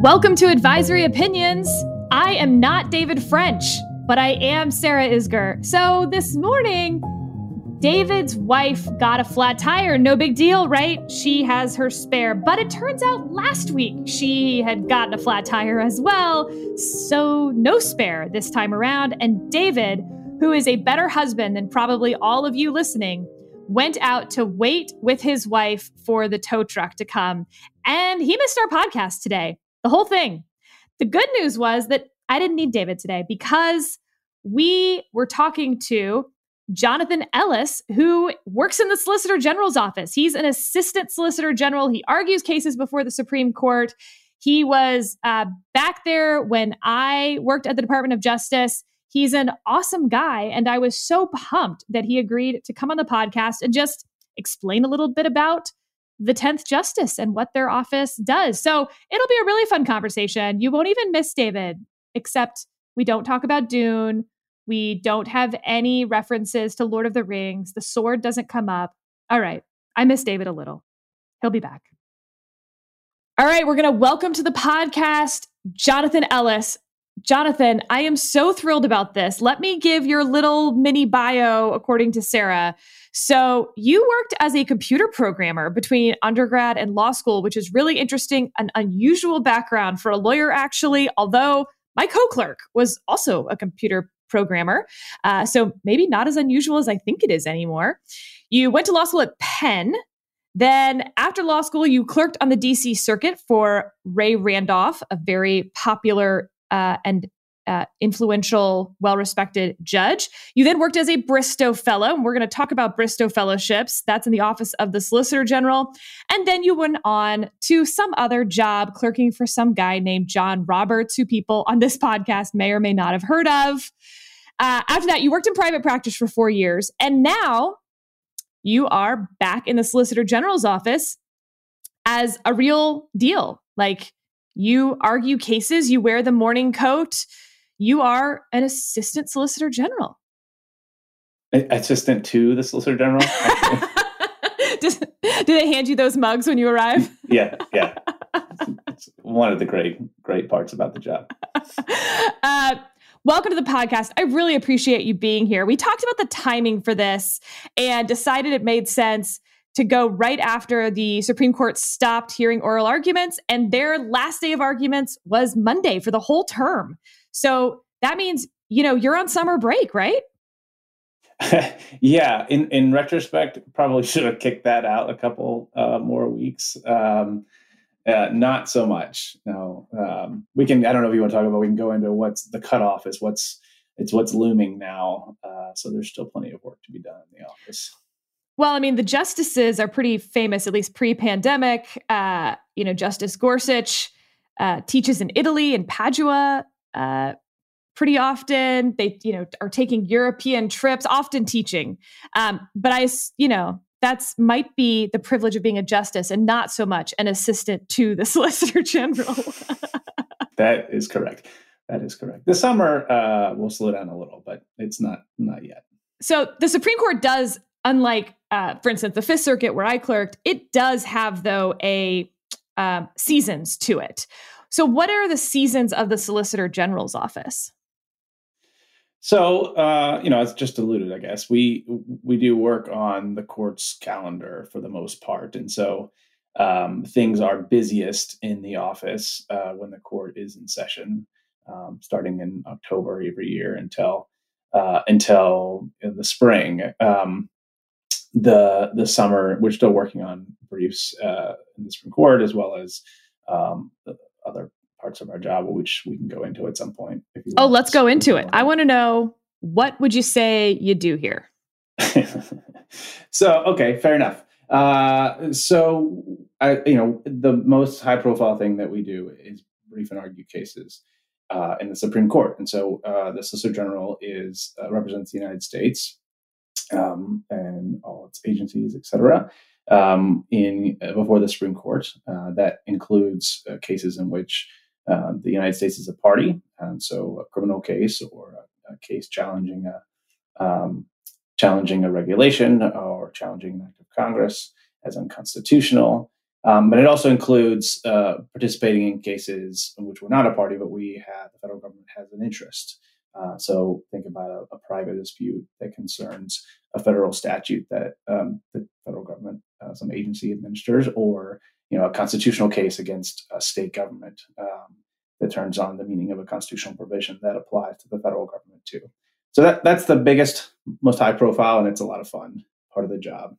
Welcome to Advisory Opinions. I am not David French, but I am Sarah Isgur. So this morning, David's wife got a flat tire. No big deal, right? She has her spare. But it turns out last week she had gotten a flat tire as well. So no spare this time around. And David, who is a better husband than probably all of you listening, went out to wait with his wife for the tow truck to come. And he missed our podcast today the whole thing. The good news was that I didn't need David today because we were talking to Jonathan Ellis, who works in the Solicitor General's office. He's an assistant Solicitor General. He argues cases before the Supreme Court. He was uh, back there when I worked at the Department of Justice. He's an awesome guy. And I was so pumped that he agreed to come on the podcast and just explain a little bit about the 10th Justice and what their office does. So it'll be a really fun conversation. You won't even miss David, except we don't talk about Dune. We don't have any references to Lord of the Rings. The sword doesn't come up. All right. I miss David a little. He'll be back. All right. We're going to welcome to the podcast Jonathan Ellis. Jonathan, I am so thrilled about this. Let me give your little mini bio according to Sarah. So, you worked as a computer programmer between undergrad and law school, which is really interesting, an unusual background for a lawyer, actually, although my co clerk was also a computer programmer. Uh, so, maybe not as unusual as I think it is anymore. You went to law school at Penn. Then, after law school, you clerked on the DC circuit for Ray Randolph, a very popular uh, and uh, influential, well respected judge. You then worked as a Bristow Fellow, and we're going to talk about Bristow Fellowships. That's in the Office of the Solicitor General. And then you went on to some other job clerking for some guy named John Roberts, who people on this podcast may or may not have heard of. Uh, after that, you worked in private practice for four years, and now you are back in the Solicitor General's office as a real deal. Like you argue cases, you wear the morning coat, you are an assistant solicitor general. Assistant to the solicitor general. Does, do they hand you those mugs when you arrive? yeah, yeah. It's, it's one of the great, great parts about the job. Uh, welcome to the podcast. I really appreciate you being here. We talked about the timing for this and decided it made sense to go right after the Supreme Court stopped hearing oral arguments, and their last day of arguments was Monday for the whole term. So that means, you know, you're on summer break, right? yeah, in in retrospect, probably should have kicked that out a couple uh, more weeks. Um, uh, not so much. No, um, we can. I don't know if you want to talk about. We can go into what's the cutoff is. What's it's what's looming now. Uh, so there's still plenty of work to be done in the office. Well, I mean, the justices are pretty famous, at least pre-pandemic. Uh, you know, Justice Gorsuch uh, teaches in Italy in Padua uh, pretty often. They, you know, are taking European trips, often teaching. Um, but I, you know, that's might be the privilege of being a justice and not so much an assistant to the solicitor general. that is correct. That is correct. The summer uh, will slow down a little, but it's not not yet. So the Supreme Court does, unlike, uh, for instance, the Fifth Circuit where I clerked, it does have though a um, seasons to it. So, what are the seasons of the Solicitor General's office? So, uh, you know, as just alluded, I guess we we do work on the court's calendar for the most part, and so um, things are busiest in the office uh, when the court is in session, um, starting in October every year until uh, until the spring. Um, the the summer, we're still working on briefs uh, in the Supreme Court as well as um, other parts of our job, which we can go into at some point. oh, let's go into it. I want to know what would you say you do here? so, okay, fair enough. Uh, so, I, you know, the most high profile thing that we do is brief and argue cases uh, in the Supreme Court. And so uh, the Solicitor General is uh, represents the United States um, and all its agencies, et cetera, um, in uh, before the Supreme Court. Uh, that includes uh, cases in which uh, the United States is a party, and so a criminal case or a, a case challenging a um, challenging a regulation or challenging an act of Congress as unconstitutional. Um, but it also includes uh, participating in cases in which we're not a party, but we have the federal government has an interest. Uh, so think about a, a, private dispute that concerns a federal statute that um, the federal government, uh, some agency administers, or you know a constitutional case against a state government um, that turns on the meaning of a constitutional provision that applies to the federal government too. So that that's the biggest, most high profile, and it's a lot of fun part of the job.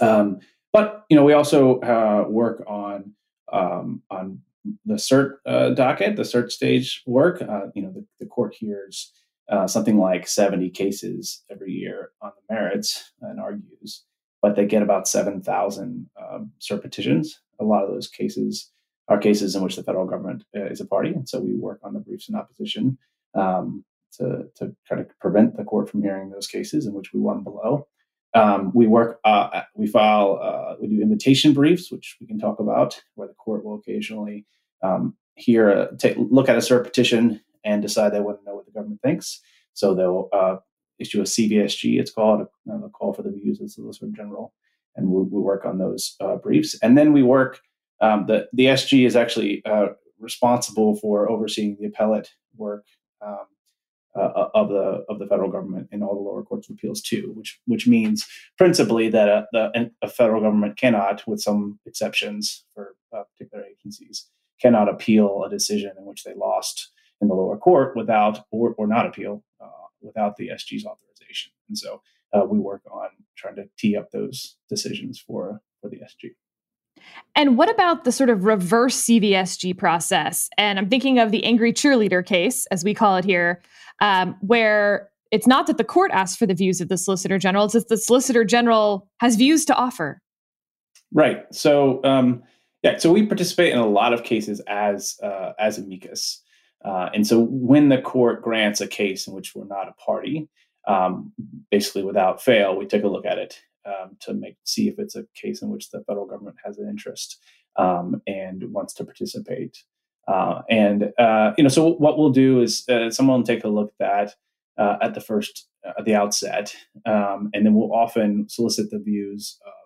Um, but you know, we also uh, work on um, on the cert uh, docket, the cert stage work. Uh, you know, the, the court hears uh, something like 70 cases every year on the merits and argues, but they get about 7,000 um, cert petitions. A lot of those cases are cases in which the federal government uh, is a party, and so we work on the briefs in opposition um, to to try to prevent the court from hearing those cases in which we won below. Um, we work, uh, we file, uh, we do invitation briefs, which we can talk about, where the court will occasionally um, hear, a, take, look at a cert petition and decide they want to know what the government thinks. So they'll uh, issue a CVSG, it's called, a, a, call for the views of the Solicitor General, and we, we work on those uh, briefs. And then we work, um, the, the SG is actually uh, responsible for overseeing the appellate work um, uh, of the of the federal government in all the lower courts of appeals too, which which means principally that a, the, a federal government cannot, with some exceptions for uh, particular agencies, cannot appeal a decision in which they lost in the lower court without or, or not appeal uh, without the SG's authorization. And so uh, we work on trying to tee up those decisions for for the SG. And what about the sort of reverse CVSG process? And I'm thinking of the angry cheerleader case, as we call it here, um, where it's not that the court asks for the views of the Solicitor General, it's that the Solicitor General has views to offer. Right. So, um, yeah, so we participate in a lot of cases as uh, as amicus. Uh, and so when the court grants a case in which we're not a party, um, basically without fail, we take a look at it um, to make see if it's a case in which the federal government has an interest um, and wants to participate. Uh, and uh, you know, so what we'll do is uh, someone will take a look at that uh, at the first at the outset, um, and then we'll often solicit the views of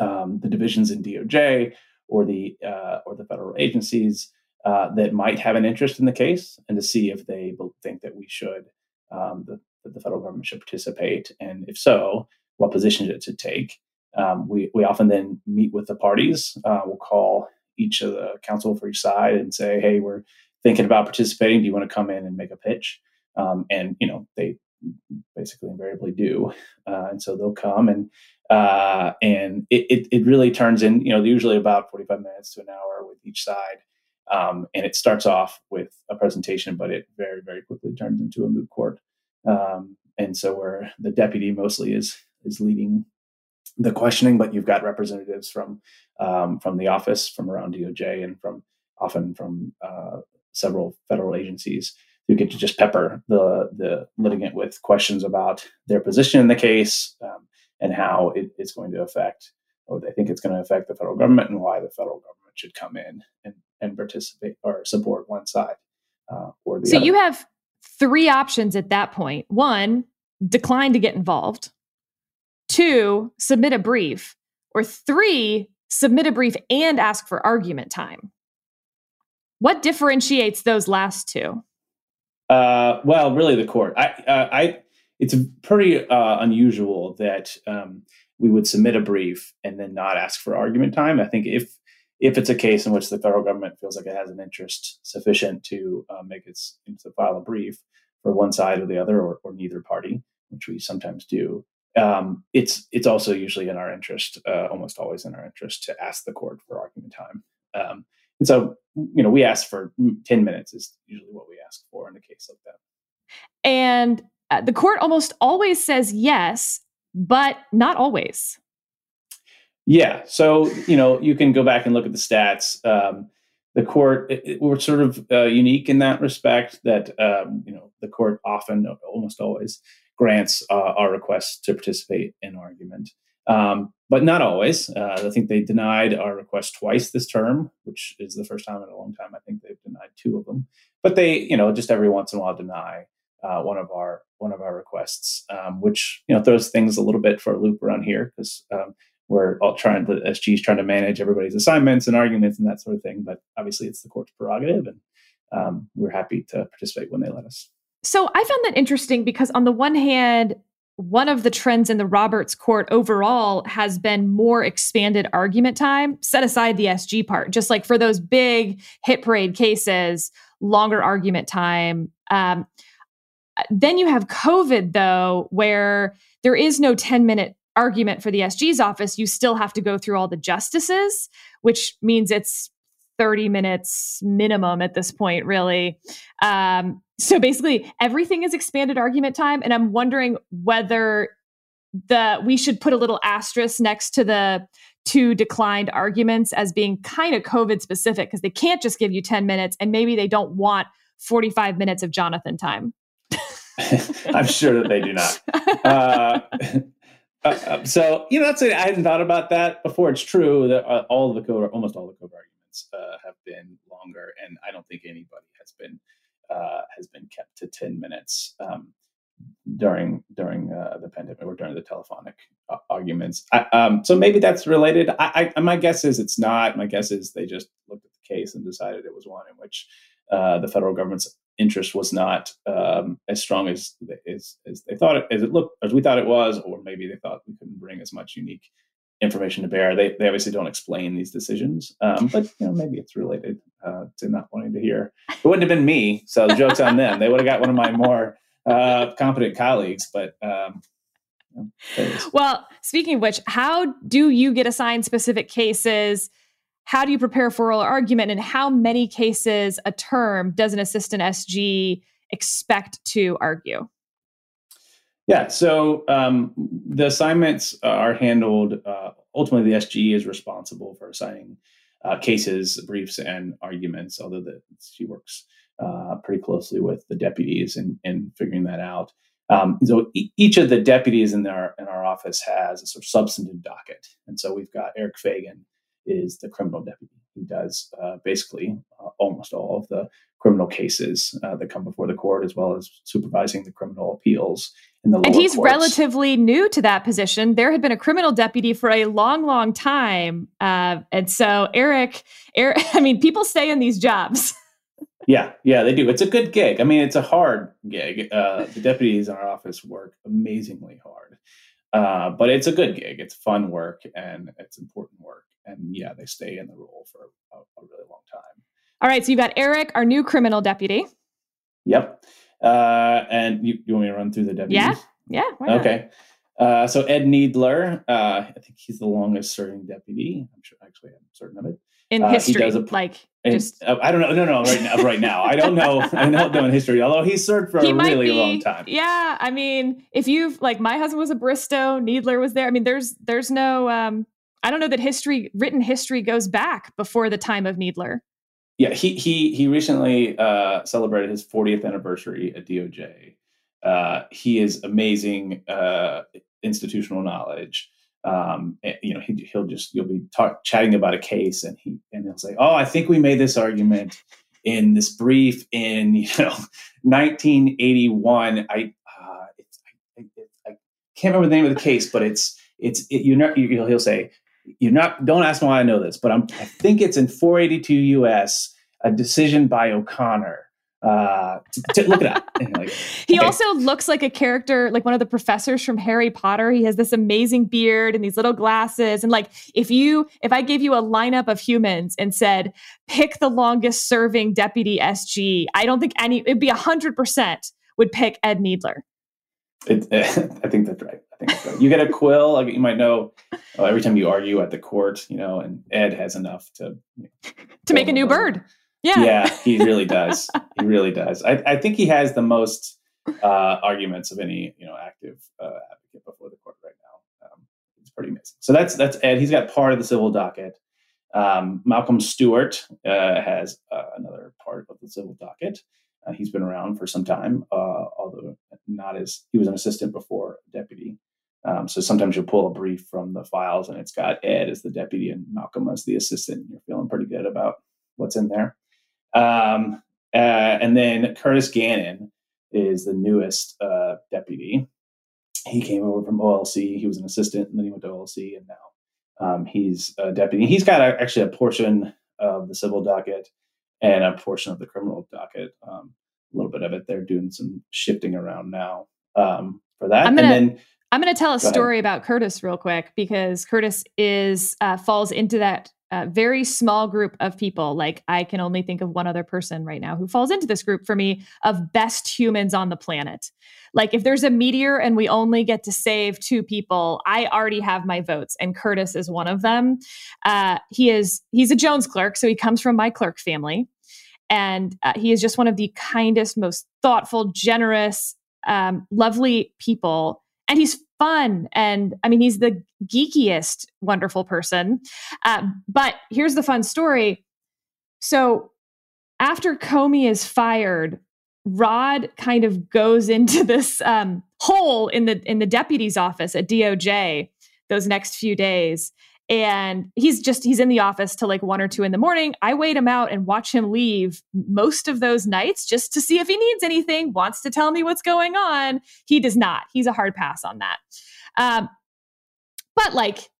um, the divisions in DOJ or the uh, or the federal agencies uh, that might have an interest in the case, and to see if they think that we should um, the, that the federal government should participate, and if so, what position it to take. Um, we we often then meet with the parties. Uh, we'll call each of the counsel for each side and say, hey, we're thinking about participating. Do you want to come in and make a pitch? Um, and you know they basically invariably do, uh, and so they'll come and uh, and it, it, it really turns in you know usually about forty five minutes to an hour with each side, um, and it starts off with a presentation, but it very very quickly turns into a moot court, um, and so where the deputy mostly is is leading the questioning, but you've got representatives from um, from the office, from around DOJ, and from often from uh, several federal agencies who get to just pepper the the litigant with questions about their position in the case um, and how it, it's going to affect, or they think it's going to affect the federal government, and why the federal government should come in and, and participate or support one side uh, or the so other. So you have three options at that point. One, decline to get involved. Two, submit a brief. Or three, submit a brief and ask for argument time. What differentiates those last two? Uh, well, really, the court. I, uh, I, it's pretty uh, unusual that um, we would submit a brief and then not ask for argument time. I think if if it's a case in which the federal government feels like it has an interest sufficient to uh, make its to file a brief for one side or the other or, or neither party, which we sometimes do, um, it's it's also usually in our interest, uh, almost always in our interest, to ask the court for argument time. Um, and so, you know, we ask for ten minutes is usually what we ask for in a case like that. And uh, the court almost always says yes, but not always. Yeah. So you know, you can go back and look at the stats. Um, the court it, it, we're sort of uh, unique in that respect that um, you know the court often almost always grants uh, our request to participate in argument. Um, but not always. Uh, I think they denied our request twice this term, which is the first time in a long time. I think they've denied two of them. But they, you know, just every once in a while deny uh, one of our one of our requests, um, which you know throws things a little bit for a loop around here because um, we're all trying the SG is trying to manage everybody's assignments and arguments and that sort of thing. But obviously, it's the court's prerogative, and um, we're happy to participate when they let us. So I found that interesting because on the one hand, one of the trends in the Roberts court overall has been more expanded argument time. Set aside the SG part, just like for those big hit parade cases, longer argument time. Um, then you have COVID, though, where there is no 10 minute argument for the SG's office. You still have to go through all the justices, which means it's 30 minutes minimum at this point, really. Um, so basically, everything is expanded argument time. And I'm wondering whether the we should put a little asterisk next to the two declined arguments as being kind of COVID specific because they can't just give you 10 minutes and maybe they don't want 45 minutes of Jonathan time. I'm sure that they do not. Uh, uh, uh, so you know, that's I hadn't thought about that before. It's true that uh, all of the COVID, almost all the COVID arguments, uh, have been longer, and I don't think anybody has been uh, has been kept to ten minutes um, during during the pandemic or during the telephonic arguments. I, um, so maybe that's related. I, I, my guess is it's not. My guess is they just looked at the case and decided it was one in which the federal government's interest was not um, as strong as, as, as they thought it as it looked as we thought it was, or maybe they thought we couldn't bring as much unique information to bear. They they obviously don't explain these decisions, um, but you know maybe it's related uh, to not wanting to hear. It wouldn't have been me, so the joke's on them. They would have got one of my more uh, competent colleagues, but. Um, well, speaking of which, how do you get assigned specific cases? how do you prepare for oral argument and how many cases a term does an assistant SG expect to argue? Yeah, so um, the assignments are handled. Uh, ultimately, the SGE is responsible for assigning uh, cases, briefs, and arguments. Although the, she works uh, pretty closely with the deputies in, in figuring that out. Um, so e- each of the deputies in our in our office has a sort of substantive docket, and so we've got Eric Feigin, is the criminal deputy. He does uh, basically uh, almost all of the criminal cases uh, that come before the court, as well as supervising the criminal appeals in the And he's courts. relatively new to that position. There had been a criminal deputy for a long, long time, uh, and so Eric, Eric, I mean, people stay in these jobs. yeah, yeah, they do. It's a good gig. I mean, it's a hard gig. Uh, the deputies in our office work amazingly hard. Uh, but it's a good gig. It's fun work and it's important work and yeah, they stay in the role for a, a really long time. All right, so you've got Eric, our new criminal deputy. Yep. Uh, and you, you want me to run through the deputies? Yeah. Yeah. Okay. Uh, so Ed Kneedler, uh, I think he's the longest serving deputy. I'm sure, actually, I'm certain of it. In uh, history, a, like and, just uh, I don't know. No, no, right now, right now, I don't know. I don't know in history. Although he served for he a really be, long time. Yeah, I mean, if you've like, my husband was a Bristow, Kneedler was there. I mean, there's there's no um, I don't know that history, written history, goes back before the time of Kneedler. Yeah, he he he recently uh, celebrated his 40th anniversary at DOJ. Uh, he is amazing uh, institutional knowledge. Um, and, you know, he, will just you'll be talk, chatting about a case, and he and he'll say, "Oh, I think we made this argument in this brief in you know 1981." I uh, I, I, I can't remember the name of the case, but it's it's it, you know he'll say you're not don't ask me why I know this, but I'm I think it's in 482 US, a decision by O'Connor. Uh, to, to look it up. Like, he okay. also looks like a character, like one of the professors from Harry Potter. He has this amazing beard and these little glasses. And like, if you, if I gave you a lineup of humans and said, pick the longest serving deputy SG, I don't think any, it'd be a hundred percent would pick Ed Kneedler. It, I think that's right. That's right. You get a quill. You might know uh, every time you argue at the court, you know, and Ed has enough to you know, to make a new bird. bird. Yeah, yeah, he really does. he really does. I, I think he has the most uh, arguments of any you know active uh, advocate before the court right now. Um, it's pretty amazing. So that's that's Ed. He's got part of the civil docket. Um, Malcolm Stewart uh, has uh, another part of the civil docket. Uh, he's been around for some time, uh, although not as he was an assistant before deputy. Um, so sometimes you'll pull a brief from the files and it's got Ed as the deputy and Malcolm as the assistant. And you're feeling pretty good about what's in there. Um, uh, and then Curtis Gannon is the newest uh, deputy. He came over from OLC. He was an assistant and then he went to OLC and now Um, he's a deputy. He's got a, actually a portion of the civil docket and a portion of the criminal docket. Um, a little bit of it. They're doing some shifting around now um, for that. Gonna, and then I'm going to tell a story about Curtis real quick because Curtis is uh, falls into that uh, very small group of people. Like I can only think of one other person right now who falls into this group for me of best humans on the planet. Like if there's a meteor and we only get to save two people, I already have my votes, and Curtis is one of them. Uh, he is he's a Jones clerk, so he comes from my clerk family, and uh, he is just one of the kindest, most thoughtful, generous, um, lovely people and he's fun and i mean he's the geekiest wonderful person. Uh, but here's the fun story. So after comey is fired rod kind of goes into this um, hole in the in the deputy's office at doj those next few days and he's just he's in the office till like one or two in the morning. I wait him out and watch him leave most of those nights just to see if he needs anything wants to tell me what's going on. He does not. He's a hard pass on that. Um, but like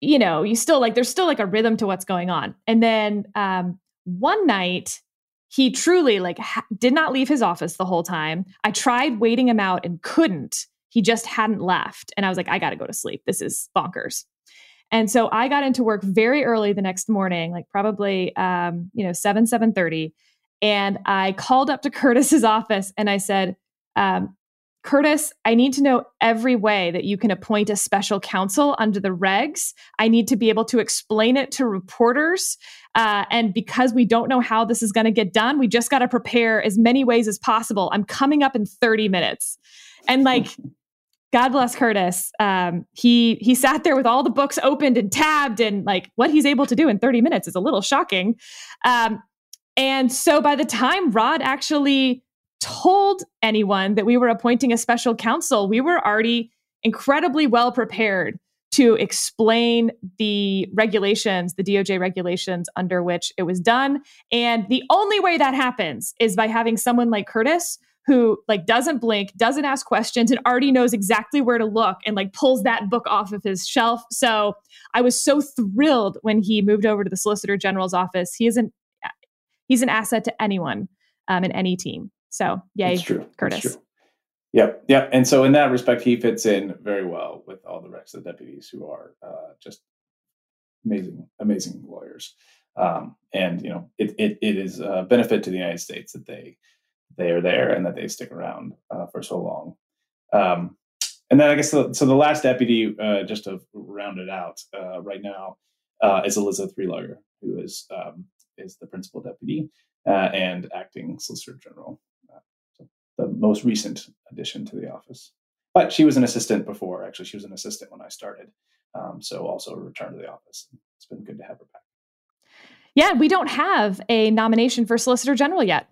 you know you still like there's still like a rhythm to what's going on. And then um, one night he truly like ha- did not leave his office the whole time. I tried waiting him out and couldn't. He just hadn't left. And i was like i gotta go to sleep. This is bonkers and so I got into work very early the next morning, like probably um, you know, 7, 7:30. And I called up to Curtis's office and I said, um, Curtis, I need to know every way that you can appoint a special counsel under the regs. I need to be able to explain it to reporters. Uh, and because we don't know how this is going to get done, we just got to prepare as many ways as possible. I'm coming up in 30 minutes. And like, God bless Curtis. Um, he he sat there with all the books opened and tabbed, and like what he's able to do in 30 minutes is a little shocking. Um, and so by the time Rod actually told anyone that we were appointing a special counsel, we were already incredibly well prepared to explain the regulations, the DOJ regulations under which it was done. And the only way that happens is by having someone like Curtis who like doesn't blink, doesn't ask questions, and already knows exactly where to look and like pulls that book off of his shelf. So I was so thrilled when he moved over to the Solicitor General's office. He isn't he's an asset to anyone um, in any team. So yay, That's true. Curtis. That's true. Yep, yep. And so in that respect, he fits in very well with all the rest of the deputies who are uh, just amazing, amazing lawyers. Um, and you know, it, it, it is a benefit to the United States that they they are there and that they stick around uh, for so long. Um, and then I guess the, so. The last deputy, uh, just to round it out, uh, right now uh, is Elizabeth Prelogar, who is um, is the principal deputy uh, and acting solicitor general. Uh, so the most recent addition to the office, but she was an assistant before. Actually, she was an assistant when I started, um, so also returned to the office. It's been good to have her back. Yeah, we don't have a nomination for solicitor general yet.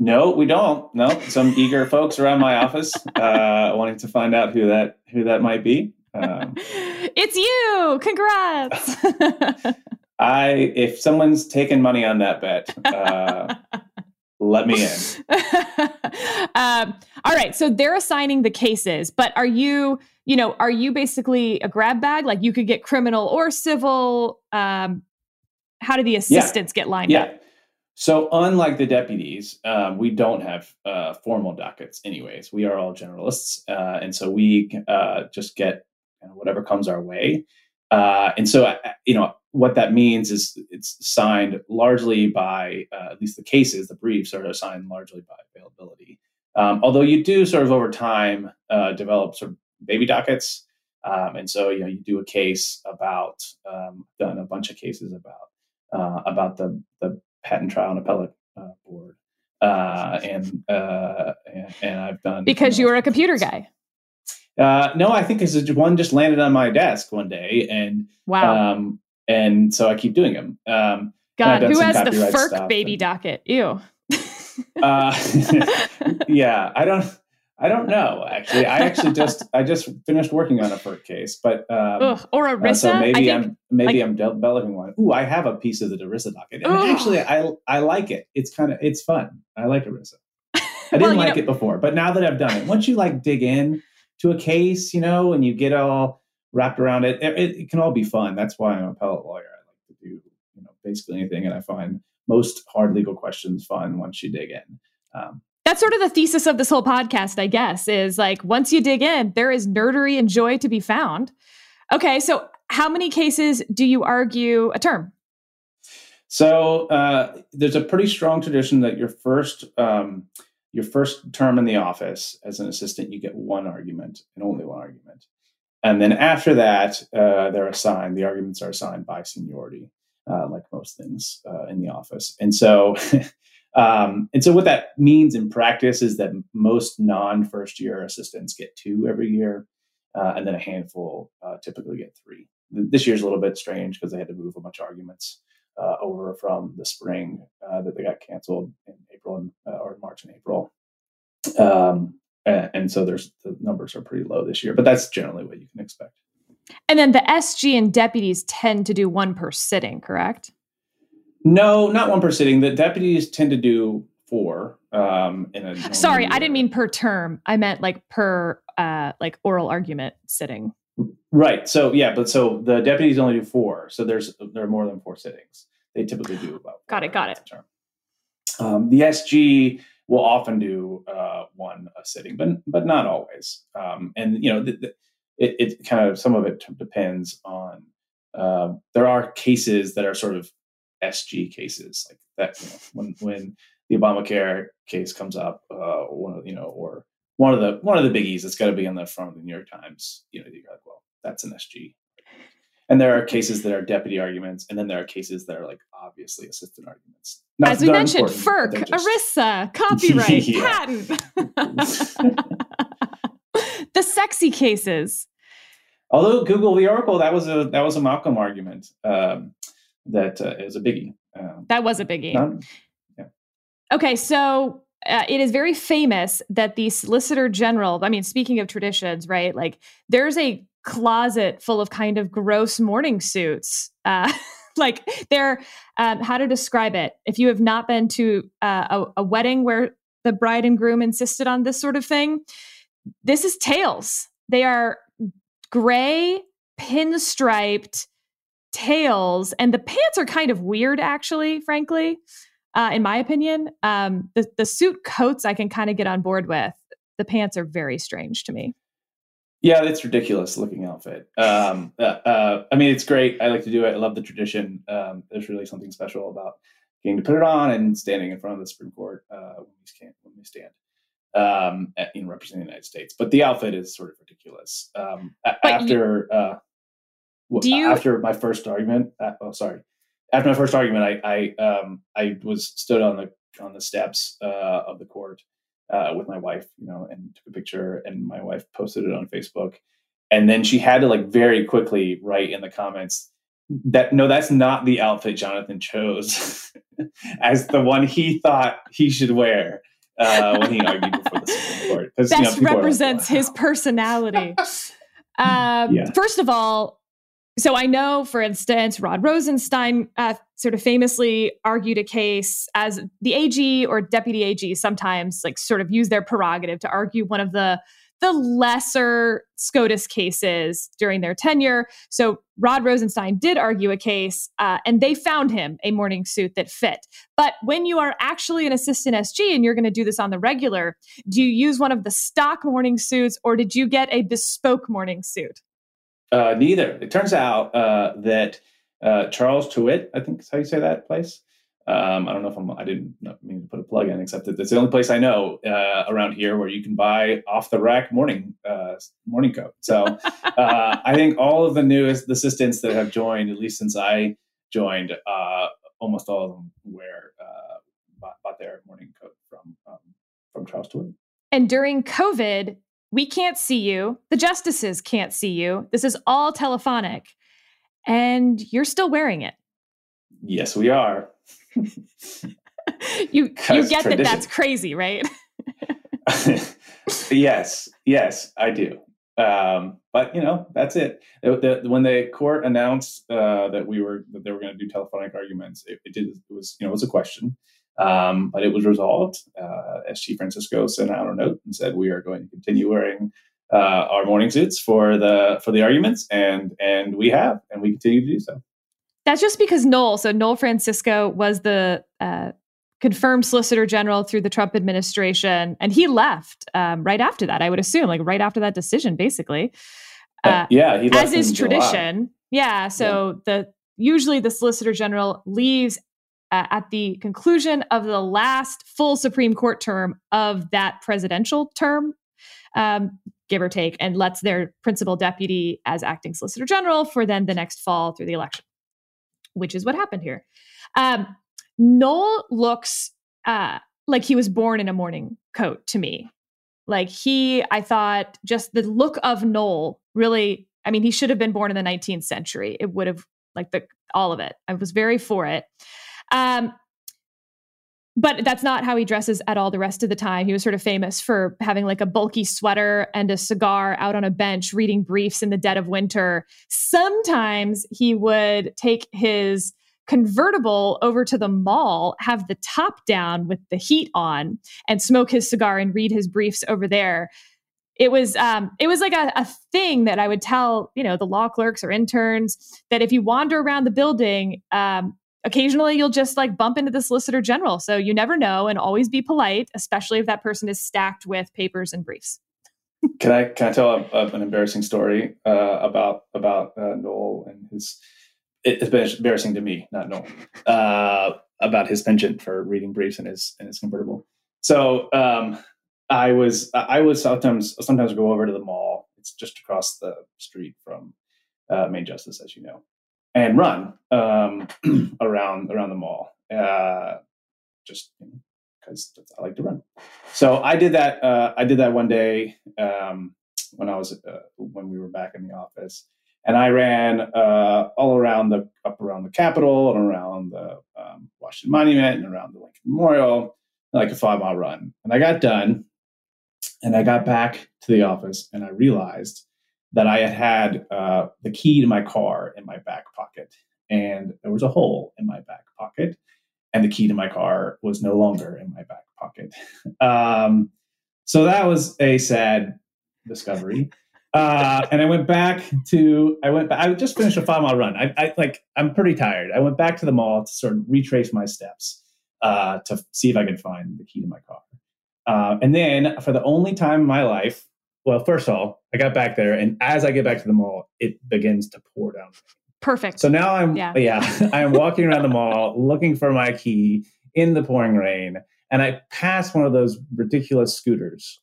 No, we don't. No, some eager folks around my office uh, wanting to find out who that who that might be. Um, it's you! Congrats! I if someone's taken money on that bet, uh, let me in. um, all right, so they're assigning the cases, but are you, you know, are you basically a grab bag? Like you could get criminal or civil. Um, how do the assistants yeah. get lined yeah. up? So, unlike the deputies, um, we don't have uh, formal dockets, anyways. We are all generalists, uh, and so we uh, just get you know, whatever comes our way. Uh, and so, uh, you know, what that means is it's signed largely by uh, at least the cases, the briefs are assigned largely by availability. Um, although you do sort of over time develop sort of baby dockets, um, and so you know you do a case about um, done a bunch of cases about about the the patent trial and appellate uh, board. Uh, and, uh, and, and I've done because you were a computer guy. Uh, no, I think because one just landed on my desk one day, and wow, um, and so I keep doing them. Um, God, who has the FERC baby and, docket? Ew. uh, yeah, I don't. I don't know. Actually, I actually just I just finished working on a FERC case, but um, Ugh, or ERISA. Uh, so maybe I'm maybe like, I'm developing one. Ooh, I have a piece of the ERISA docket, and actually, I I like it. It's kind of it's fun. I like ERISA. I didn't well, like know, it before, but now that I've done it, once you like dig in to a case, you know, and you get all wrapped around it. It, it can all be fun. That's why I'm a appellate lawyer. I like to do you know basically anything, and I find most hard legal questions fun once you dig in. Um, that's sort of the thesis of this whole podcast, I guess, is like once you dig in, there is nerdery and joy to be found. Okay, so how many cases do you argue a term? So uh, there's a pretty strong tradition that your first um, your first term in the office as an assistant, you get one argument and only one argument, and then after that, uh, they're assigned. The arguments are assigned by seniority, uh, like most things uh, in the office, and so. Um, and so what that means in practice is that most non first year assistants get two every year, uh, and then a handful uh, typically get three. This year's a little bit strange because they had to move a bunch of arguments uh, over from the spring uh, that they got canceled in April and, uh, or March and April. Um, and, and so there's the numbers are pretty low this year, but that's generally what you can expect. And then the SG and deputies tend to do one per sitting, correct? No, not one per sitting. The deputies tend to do four. Um, in a Sorry, year. I didn't mean per term. I meant like per uh, like oral argument sitting. Right. So yeah, but so the deputies only do four. So there's there are more than four sittings. They typically do about. Got it. Got it. Term. Um, the SG will often do uh, one a sitting, but but not always. Um, and you know, the, the, it, it kind of some of it depends on. Uh, there are cases that are sort of SG cases like that. You know, when when the Obamacare case comes up, uh, one of you know, or one of the one of the biggies that's got to be on the front of the New York Times. You know, you're like, well, that's an SG. And there are cases that are deputy arguments, and then there are cases that are like obviously assistant arguments. Not, As we mentioned, FERC, just... ERISA, copyright, patent. the sexy cases. Although Google v Oracle, that was a that was a Malcolm argument. Um, that uh, is a biggie. Um, that was a biggie. Yeah. Okay, so uh, it is very famous that the Solicitor General, I mean, speaking of traditions, right? Like there's a closet full of kind of gross morning suits. Uh, like they're, um, how to describe it? If you have not been to uh, a, a wedding where the bride and groom insisted on this sort of thing, this is tails. They are gray, pinstriped, tails, and the pants are kind of weird, actually, frankly, uh, in my opinion. Um, the, the suit coats I can kind of get on board with. The pants are very strange to me. Yeah, it's ridiculous looking outfit. Um, uh, uh, I mean, it's great. I like to do it. I love the tradition. Um, there's really something special about getting to put it on and standing in front of the Supreme Court uh, when we stand. When we stand. Um, in representing the United States, but the outfit is sort of ridiculous. Um, after you, uh, do you after my first argument? Uh, oh, sorry. After my first argument, I I um I was stood on the on the steps uh, of the court uh, with my wife, you know, and took a picture, and my wife posted it on Facebook, and then she had to like very quickly write in the comments that no, that's not the outfit Jonathan chose as the one he thought he should wear uh, when he argued before the Supreme Court. Best you know, represents like, wow. his personality. Um, yeah. First of all, so I know, for instance, Rod Rosenstein uh, sort of famously argued a case as the AG or deputy AG sometimes like sort of use their prerogative to argue one of the the lesser SCOTUS cases during their tenure. So Rod Rosenstein did argue a case, uh, and they found him a morning suit that fit. But when you are actually an assistant SG and you're going to do this on the regular, do you use one of the stock morning suits, or did you get a bespoke morning suit? Uh, neither. It turns out uh, that uh, Charles Tyrwhitt, I think is how you say that place. Um, I don't know if I'm, I didn't mean to put a plug in, except that it's the only place I know uh, around here where you can buy off the rack morning uh, morning coat. So uh, I think all of the newest assistants that have joined, at least since I joined, almost all of them wear bought, bought, their morning coat from um, from Charles Tyrwhitt. And during COVID, we can't see you. The justices can't see you. This is all telephonic. And you're still wearing it. Yes, we are. you you get tradition. that that's crazy, right? yes, yes, I do. Um, but you know, that's it. The, the, when the court announced uh, that we were that they were going to do telephonic arguments, it, it, did. It was you know it was a question. Um, but it was resolved. Uh, SG Francisco sent out a note and said, We are going to continue wearing uh, our morning suits for the for the arguments, and and we have, and we continue to do so. That's just because Noel. So Noel Francisco was the uh, confirmed Solicitor General through the Trump administration, and he left um, right after that. I would assume, like right after that decision, basically. Uh, uh yeah, as is tradition. Yeah. So yeah. the usually the Solicitor General leaves uh, at the conclusion of the last full Supreme Court term of that presidential term, um, give or take, and lets their principal deputy as acting Solicitor General for then the next fall through the election, which is what happened here. Um, Noel looks uh, like he was born in a morning coat to me. Like he, I thought just the look of Noel really, I mean, he should have been born in the 19th century. It would have, like, the all of it. I was very for it. Um, but that's not how he dresses at all the rest of the time. He was sort of famous for having like a bulky sweater and a cigar out on a bench reading briefs in the dead of winter. Sometimes he would take his convertible over to the mall, have the top down with the heat on, and smoke his cigar and read his briefs over there. It was um, it was like a, a thing that I would tell you know the law clerks or interns that if you wander around the building, um, occasionally you'll just like bump into the solicitor general. So you never know, and always be polite, especially if that person is stacked with papers and briefs. can I can I tell a, a, an embarrassing story uh, about about uh, Noel and his? It's been embarrassing to me, not Noel, uh, about his penchant for reading briefs in his in his convertible. So um, I was I was sometimes sometimes go over to the mall. It's just across the street from uh, Main Justice, as you know, and run um, around around the mall. Uh, just because I like to run. So I did that. Uh, I did that one day um, when I was uh, when we were back in the office, and I ran uh, all around the up around the Capitol and around the um, Washington Monument and around the Lincoln Memorial, like a five mile run. And I got done, and I got back to the office, and I realized that I had had uh, the key to my car in my back pocket, and there was a hole in my back pocket, and the key to my car was no longer in my back pocket. Um, so that was a sad discovery. Uh, and I went back to I went back, I just finished a five mile run. I, I, like I'm pretty tired. I went back to the mall to sort of retrace my steps uh, to see if I could find the key to my car. Uh, and then for the only time in my life, well, first of all, I got back there, and as I get back to the mall, it begins to pour down. Perfect. So now I'm yeah, yeah I am walking around the mall looking for my key in the pouring rain, and I pass one of those ridiculous scooters,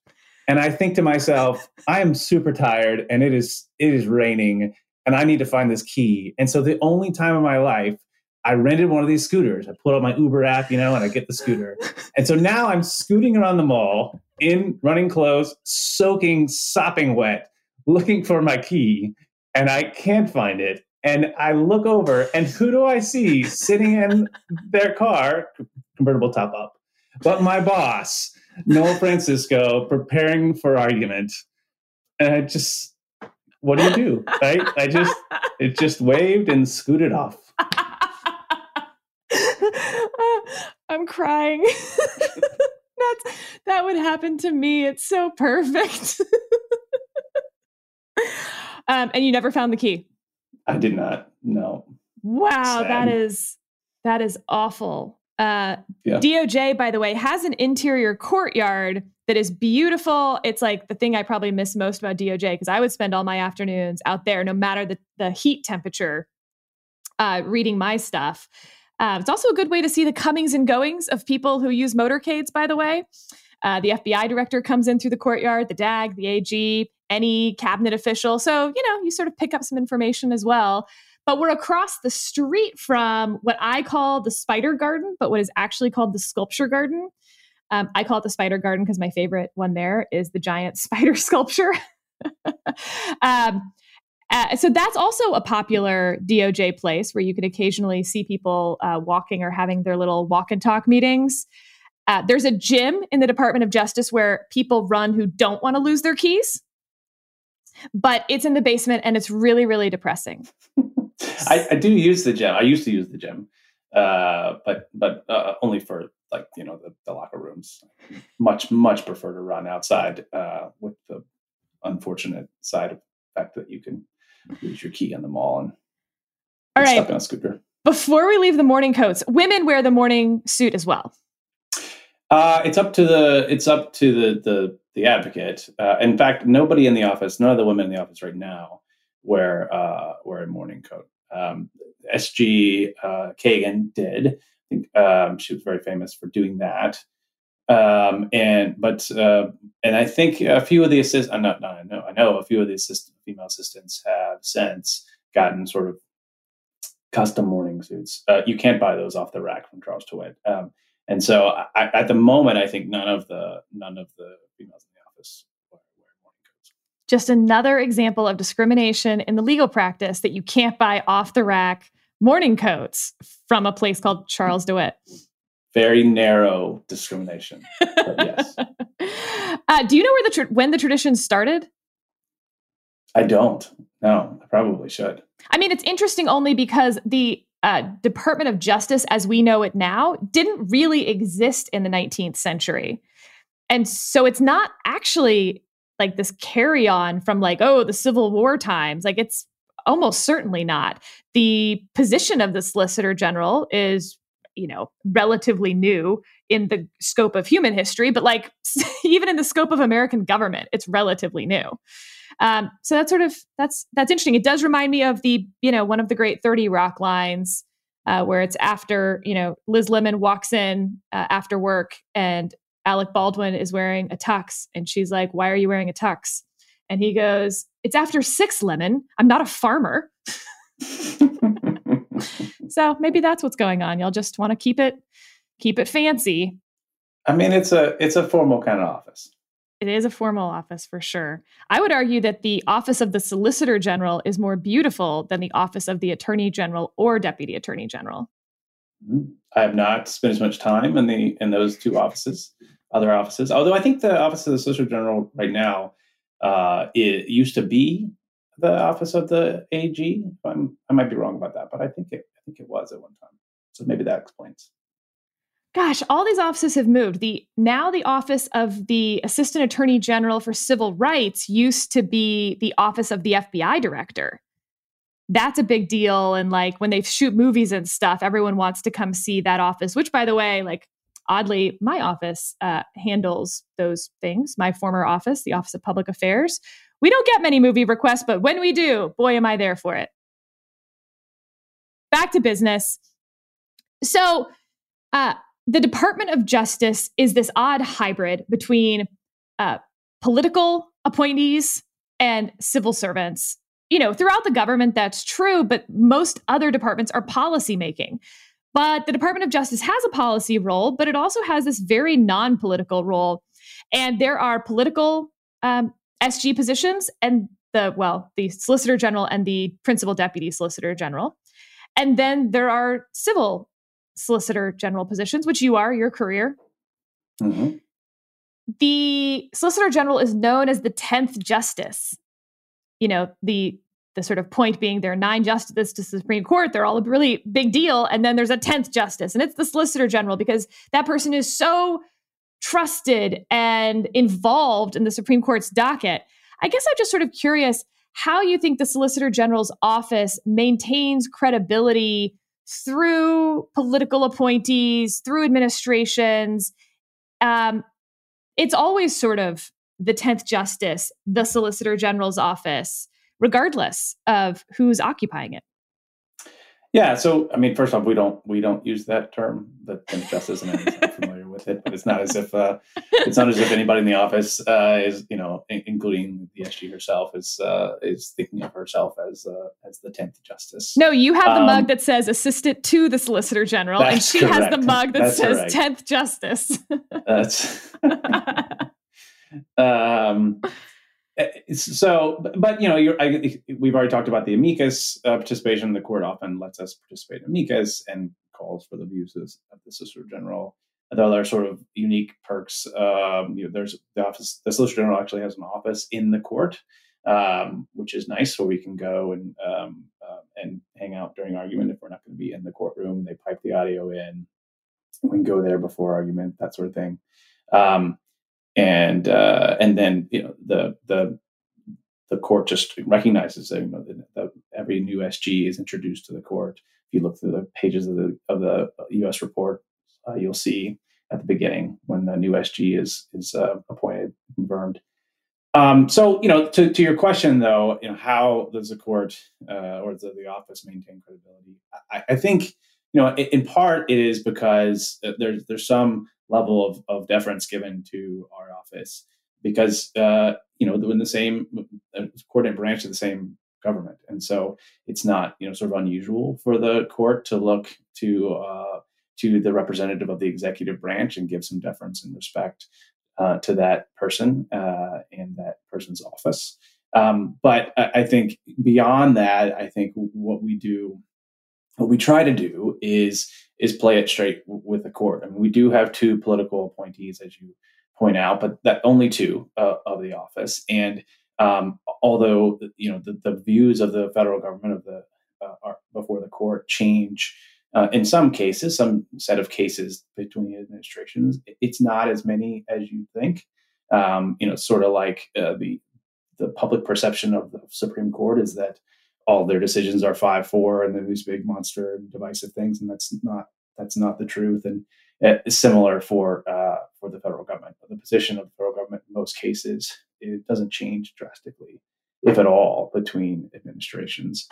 and I think to myself, I am super tired, and it is it is raining, and I need to find this key. And so the only time in my life I rented one of these scooters. I pull up my Uber app, you know, and I get the scooter. And so now I'm scooting around the mall in running clothes, soaking, sopping wet, looking for my key, and I can't find it. And I look over, and who do I see sitting in their car, convertible top up, but my boss, Noel Francisco, preparing for argument. And I just, what do you do? Right? I just, it just waved and scooted off. I'm crying. That's that would happen to me. It's so perfect. um, and you never found the key. I did not. No. Wow, Sad. that is that is awful. Uh, yeah. DOJ, by the way, has an interior courtyard that is beautiful. It's like the thing I probably miss most about DOJ because I would spend all my afternoons out there, no matter the, the heat temperature, uh, reading my stuff. Uh, it's also a good way to see the comings and goings of people who use motorcades, by the way. Uh, the FBI director comes in through the courtyard, the DAG, the AG, any cabinet official. So, you know, you sort of pick up some information as well. But we're across the street from what I call the spider garden, but what is actually called the sculpture garden. Um, I call it the spider garden because my favorite one there is the giant spider sculpture. um, uh, so that's also a popular DOJ place where you can occasionally see people uh, walking or having their little walk and talk meetings. Uh, there's a gym in the Department of Justice where people run who don't want to lose their keys, but it's in the basement and it's really, really depressing. I, I, do use the gym. I used to use the gym, uh, but but uh, only for like you know the, the, locker rooms. Much much prefer to run outside uh, with the unfortunate side effect that you can lose your key on the mall and All right. stuck on a scooter. Before we leave the morning coats, women wear the morning suit as well. Uh, it's up to the it's up to the the the advocate. Uh, in fact, nobody in the office, none of the women in the office right now wear uh, wear a morning coat. Um, SG uh, Kagan did. I think um, she was very famous for doing that. Um, and but uh, and I think a few of the assist, I'm not, not I know I know a few of the assistant female assistants have since gotten sort of custom morning suits. Uh, you can't buy those off the rack from Charles Tyrwhitt. Um, and so I, at the moment, I think none of the none of the females in the office wear morning coats. Just another example of discrimination in the legal practice that you can't buy off the rack morning coats from a place called Charles Tyrwhitt. Very narrow discrimination. But yes, Uh, do you know where the tra- when the tradition started? I don't. No, I probably should. I mean, it's interesting only because the uh, Department of Justice, as we know it now, didn't really exist in the 19th century. And so it's not actually like this carry on from like, oh, the Civil War times. Like it's almost certainly not. The position of the Solicitor General is, you know, relatively new in the scope of human history, but like even in the scope of American government, it's relatively new. Um, so that's sort of that's that's interesting. It does remind me of the you know one of the great Thirty Rock lines uh, where it's after you know Liz Lemon walks in uh, after work and Alec Baldwin is wearing a tux and she's like, "Why are you wearing a tux?" And he goes, "It's after six, Lemon. I'm not a farmer." so maybe that's what's going on. Y'all just want to keep it keep it fancy. I mean, it's a it's a formal kind of office. It is a formal office for sure. I would argue that the office of the Solicitor General is more beautiful than the office of the Attorney General or Deputy Attorney General. I have not spent as much time in the in those two offices, other offices. Although I think the office of the Solicitor General right now uh, it used to be the office of the AG. I'm, I might be wrong about that, but I think it think it was at one time. So maybe that explains. Gosh, all these offices have moved. The now the office of the Assistant Attorney General for Civil Rights used to be the office of the FBI Director. That's a big deal. And like when they shoot movies and stuff, everyone wants to come see that office, which by the way, like oddly, my office uh, handles those things. My former office, the Office of Public Affairs. We don't get many movie requests, but when we do, boy, am I there for it. Back to business. So, uh, the Department of Justice is this odd hybrid between uh, political appointees and civil servants. You know, throughout the government, that's true, but most other departments are policy making. But the Department of Justice has a policy role, but it also has this very non political role. And there are political um, SG positions and the, well, the Solicitor General and the Principal Deputy Solicitor General. And then there are civil solicitor general positions, which you are, your career. Mm-hmm. The solicitor general is known as the 10th justice. You know, the the sort of point being there are nine justices to the Supreme Court. They're all a really big deal. And then there's a 10th justice, and it's the solicitor general because that person is so trusted and involved in the Supreme Court's docket. I guess I'm just sort of curious how you think the solicitor general's office maintains credibility through political appointees, through administrations. Um, it's always sort of the 10th justice, the solicitor general's office, regardless of who's occupying it. Yeah. So, I mean, first off, we don't we don't use that term, the 10th justice, and I'm familiar with it. But it's not as if uh, it's not as if anybody in the office uh, is, you know, in- including the SG herself, is uh, is thinking of herself as uh, as the 10th justice. No, you have the Um, mug that says assistant to the solicitor general, and she has the mug that That's says correct. 10th justice. That's um, so, but- you know, you're, I, we've already talked about the amicus uh, participation. The court often lets us participate in amicus and calls for the views of of the Solicitor General. There are sort of unique perks. Um, you know, there's the office. The Solicitor General actually has an office in the court, um, which is nice, where we can go and um, uh, and hang out during argument if we're not going to be in the courtroom. They pipe the audio in. We can go there before argument, that sort of thing. Um, and uh, and then you know the the the court just recognizes that, you know, every new SG is introduced to the court. If you look through the pages of the of the U.S. report, uh, you'll see at the beginning when the new SG is is uh, appointed, confirmed. Um, so, you know, to, to your question though, you know, how does the court uh, or the, the office maintain credibility? I, I think, you know, in, part it is because uh, there's there's some level of, of deference given to our office because uh, you know in the same uh, coordinate branch of the same government, and so it's not you know sort of unusual for the court to look to uh, to the representative of the executive branch and give some deference and respect uh, to that person uh, and that person's office. Um, but I, I think beyond that, I think what we do, what we try to do is is play it straight with the court. I mean, we do have two political appointees, as you point out, but that only two uh, of the office. And um, although you know the, the, views of the federal government of the uh, are before the court change uh, in some cases, some set of cases between administrations, it's not as many as you think. Um, you know, sort of like uh, the the public perception of the Supreme Court is that all their decisions are five four and then these big monster divisive things, and that's not that's not the truth. And it's similar for uh, for the federal government. The position of the federal government in most cases it doesn't change drastically, if at all, between administrations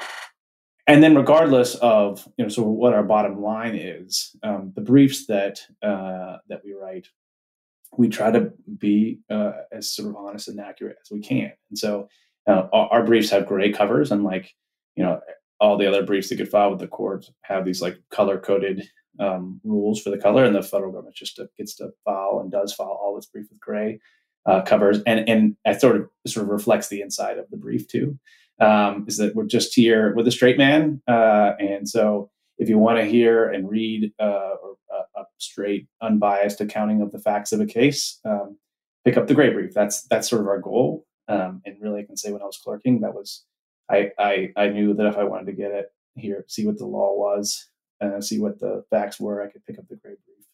and then regardless of you know so what our bottom line is um, the briefs that uh, that we write we try to be uh, as sort of honest and accurate as we can. And so uh, our, our, briefs have gray covers unlike you know all the other briefs that get filed with the court have these like color coded um, rules for the color and the federal government just to, gets to file and does file all its brief with gray uh, covers. And and it sort of sort of reflects the inside of the brief too um, is that we're just here with a straight man. Uh, and so if you want to hear and read uh, uh, a straight, unbiased accounting of the facts of a case, um, pick up the gray brief. That's that's sort of our goal. Um, and really, I can say when I was clerking, that was I, I I knew that if I wanted to get it here, see what the law was, uh, see what the facts were, I could pick up the gray brief.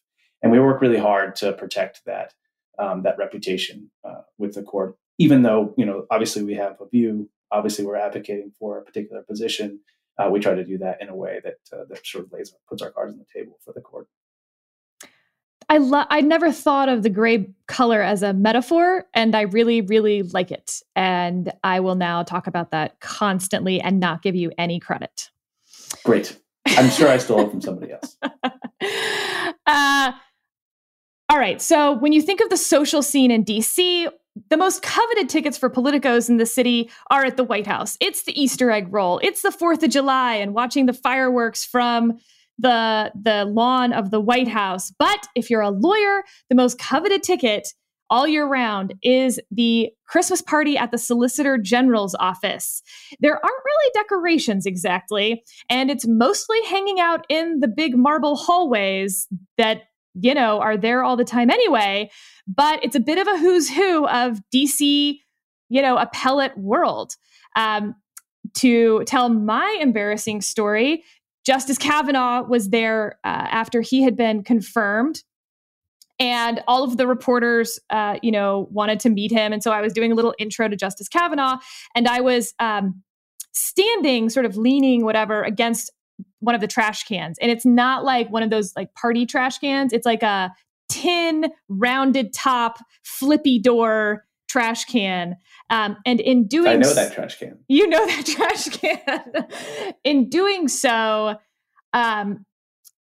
And we work really hard to protect that um, that reputation uh, with the court, even though you know obviously we have a view obviously we're advocating for a particular position, uh, we try to do that in a way that uh, that sort of lays puts our cards on the table for the court. I lo- I never thought of the gray color as a metaphor, and I really, really like it. And I will now talk about that constantly and not give you any credit. Great. I'm sure I stole it from somebody else. uh, all right. So when you think of the social scene in DC, the most coveted tickets for politicos in the city are at the White House. It's the Easter egg roll. It's the 4th of July and watching the fireworks from the the lawn of the White House. But if you're a lawyer, the most coveted ticket all year round is the Christmas party at the Solicitor General's office. There aren't really decorations exactly, and it's mostly hanging out in the big marble hallways that you know, are there all the time anyway. But it's a bit of a who's who of DC, you know, appellate world. Um, to tell my embarrassing story, Justice Kavanaugh was there uh, after he had been confirmed. And all of the reporters, uh, you know, wanted to meet him. And so I was doing a little intro to Justice Kavanaugh. And I was um, standing, sort of leaning, whatever, against one of the trash cans. And it's not like one of those like party trash cans. It's like a tin rounded top flippy door trash can. Um, and in doing I know that trash can. You know that trash can. in doing so, um,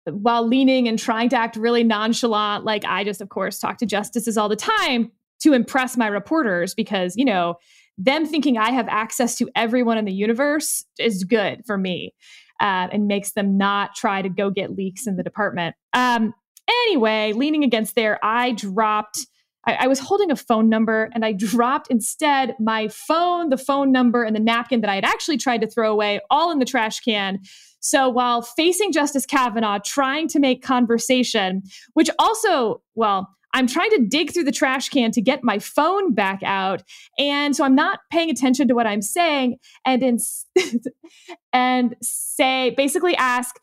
while leaning and trying to act really nonchalant, like I just, of course, talk to justices all the time to impress my reporters because, you know, them thinking I have access to everyone in the universe is good for me uh, and makes them not try to go get leaks in the department. Um, anyway, leaning against there, I dropped. I, I was holding a phone number and I dropped instead my phone, the phone number, and the napkin that I had actually tried to throw away, all in the trash can. So while facing Justice Kavanaugh, trying to make conversation, which also, well, I'm trying to dig through the trash can to get my phone back out. And so I'm not paying attention to what I'm saying and in, and say basically ask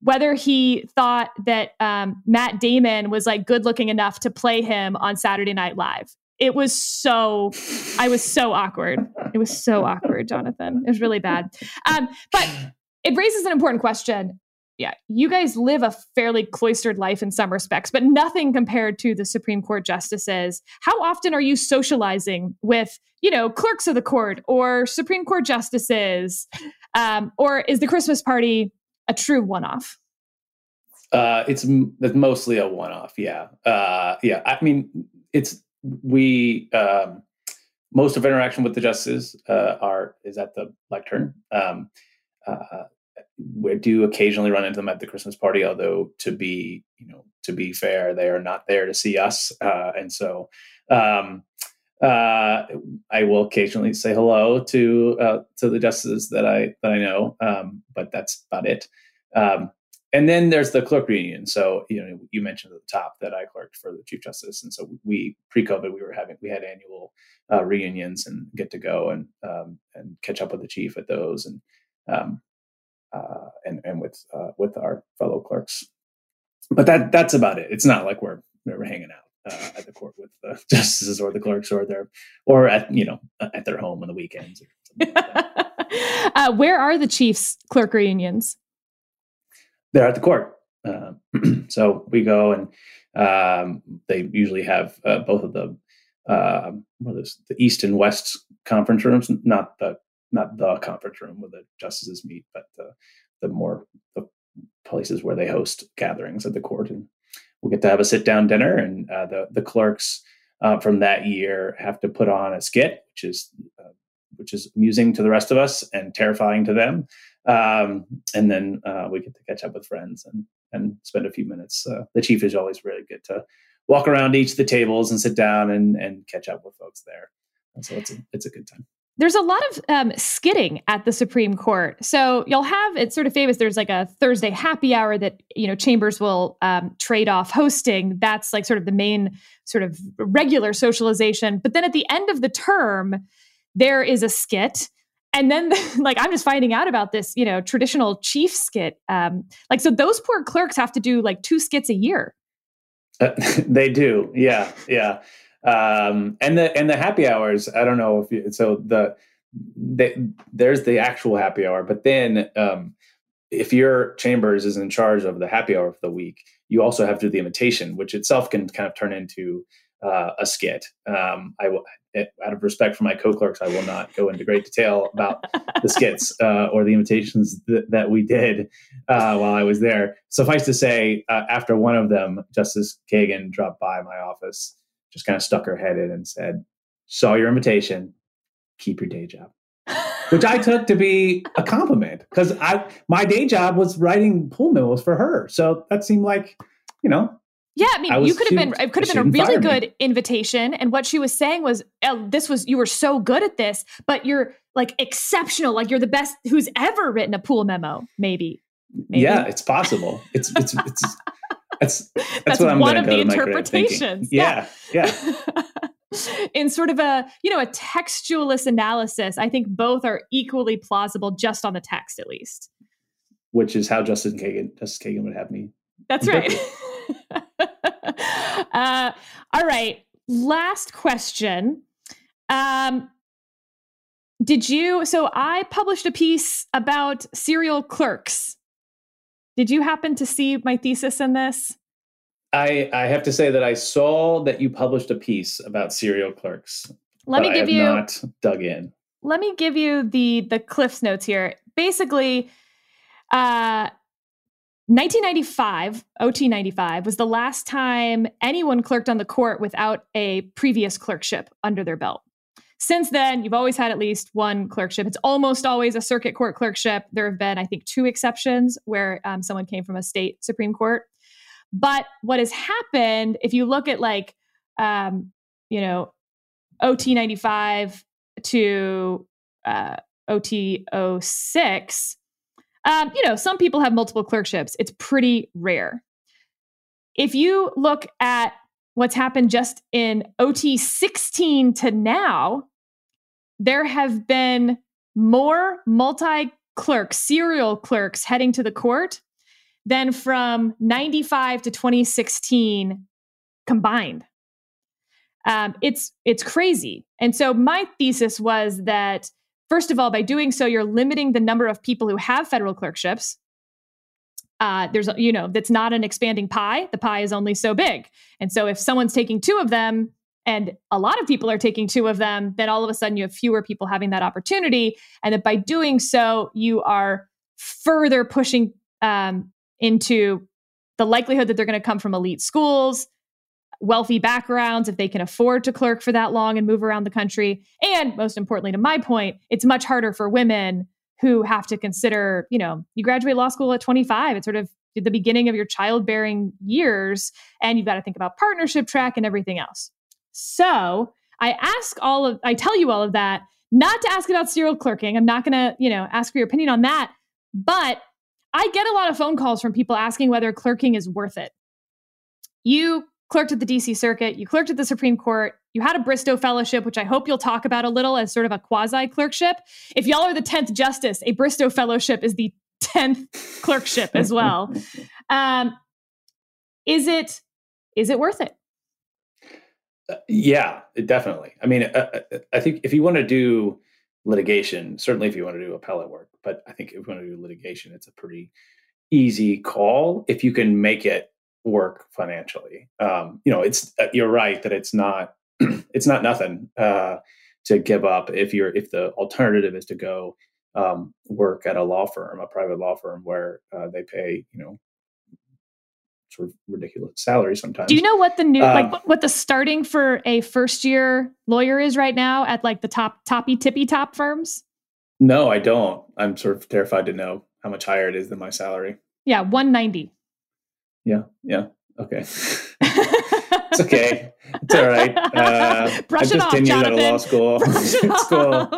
whether he thought that um, Matt Damon was like good looking enough to play him on Saturday Night Live. It was so, I was so awkward. It was so awkward, Jonathan. It was really bad. Um, but it raises an important question. Yeah, you guys live a fairly cloistered life in some respects, but nothing compared to the Supreme Court justices. How often are you socializing with, you know, clerks of the court or Supreme Court justices? Um, or is the Christmas party a true one off? Uh, it's, it's mostly a one off. Yeah. Uh, yeah. I mean, it's, we, um, most of interaction with the justices uh, are is at the lectern. Um, uh, we do occasionally run into them at the Christmas party, although to be, you know, to be fair, they are not there to see us, uh, and so um, uh, I will occasionally say hello to uh, to the justices that I that I know, um, but that's about it. Um, and then there's the clerk reunion. So you know, you mentioned at the top that I clerked for the chief justice, and so we pre-COVID we were having we had annual uh, reunions and get to go and um, and catch up with the chief at those and um, uh, and and with uh, with our fellow clerks. But that that's about it. It's not like we're we're hanging out uh, at the court with the justices or the clerks or their or at you know at their home on the weekends. Like uh, where are the Chiefs clerk reunions? They're at the court. Uh, so we go and um, they usually have uh, both of the uh, the East and West conference rooms, not the not the conference room where the justices meet, but the, the more the places where they host gatherings at the court. And we'll get to have a sit down dinner, and uh, the the clerks uh, from that year have to put on a skit, which is uh, which is amusing to the rest of us and terrifying to them. Um, and then uh, we get to catch up with friends and and spend a few minutes. Uh, the chief is always really good to walk around each of the tables and sit down and and catch up with folks there. And so it's a, it's a good time there's a lot of um, skidding at the Supreme Court. So you'll have it's sort of famous. There's like a Thursday happy hour that you know chambers will um, trade off hosting. That's like sort of the main sort of regular socialization. But then at the end of the term, there is a skit. And then, like, I'm just finding out about this, you know, traditional chief skit. Um, like, so those poor clerks have to do like two skits a year. Uh, they do, yeah, yeah um, and the and the happy hours. I don't know if you, so the, the there's the actual happy hour, but then um, if your chambers is in charge of the happy hour of the week, you also have to do the invitation, which itself can kind of turn into uh, a skit. Um, I will, out of respect for my co-clerks, I will not go into great detail about the skits uh, or the invitations th- that we did uh, while I was there. Suffice to say, uh, after one of them, Justice Kagan dropped by my office just kind of stuck her head in and said, Saw your invitation, keep your day job. Which I took to be a compliment because I my day job was writing pool memos for her. So that seemed like, you know, yeah, I mean, I you could have been. It could have been a really good me. invitation, and what she was saying was, oh, "This was you were so good at this, but you're like exceptional. Like you're the best who's ever written a pool memo. Maybe, maybe. yeah, it's possible. It's it's it's that's that's, that's one of the interpretations. Yeah, yeah. yeah. In sort of a you know a textualist analysis, I think both are equally plausible, just on the text at least. Which is how Justice Kagan Justice Kagan would have me. That's right. uh, all right. Last question. Um, did you? So I published a piece about serial clerks did you happen to see my thesis in this? I, I have to say that I saw that you published a piece about serial clerks. Let me give you not dug in. Let me give you the the Cliff's notes here. Basically, uh, 1995, OT 95, was the last time anyone clerked on the court without a previous clerkship under their belt. Since then, you've always had at least one clerkship. It's almost always a circuit court clerkship. There have been, I think, two exceptions where um, someone came from a state Supreme Court. But what has happened, if you look at like, um, you know, OT 95 to uh, OT 06, um, you know, some people have multiple clerkships. It's pretty rare. If you look at what's happened just in OT 16 to now, there have been more multi clerks, serial clerks heading to the court than from 95 to 2016 combined. Um, it's it's crazy. And so my thesis was that first of all, by doing so, you're limiting the number of people who have federal clerkships. Uh, there's you know that's not an expanding pie. The pie is only so big, and so if someone's taking two of them, and a lot of people are taking two of them, then all of a sudden you have fewer people having that opportunity, and that by doing so, you are further pushing um, into the likelihood that they're going to come from elite schools, wealthy backgrounds, if they can afford to clerk for that long and move around the country. And most importantly, to my point, it's much harder for women who have to consider, you know, you graduate law school at 25. It's sort of the beginning of your childbearing years, and you've got to think about partnership track and everything else. So I ask all of, I tell you all of that, not to ask about serial clerking. I'm not going to, you know, ask for your opinion on that, but I get a lot of phone calls from people asking whether clerking is worth it. You clerked at the DC Circuit, you clerked at the Supreme Court, you had a Bristow Fellowship, which I hope you'll talk about a little as sort of a quasi clerkship. If y'all are the 10th justice, a Bristow Fellowship is the 10th clerkship as well. Um, is it is it worth it? Uh, yeah, definitely. I mean, uh, uh, I think if you want to do litigation, certainly if you want to do appellate work, but I think if you want to do litigation, it's a pretty easy call if you can make it work financially. Um, you know, it's uh, you're right that it's not it's not nothing uh, to give up if you're if the alternative is to go um, work at a law firm, a private law firm where uh, they pay you know sort of ridiculous salary sometimes. Do you know what the new um, like what the starting for a first year lawyer is right now at like the top toppy tippy top firms? No, I don't. I'm sort of terrified to know how much higher it is than my salary. Yeah, 190. Yeah, yeah. Okay. it's okay. It's all right. Uh, Brush it off, Jonathan. Out of law school. Brush it it's cool.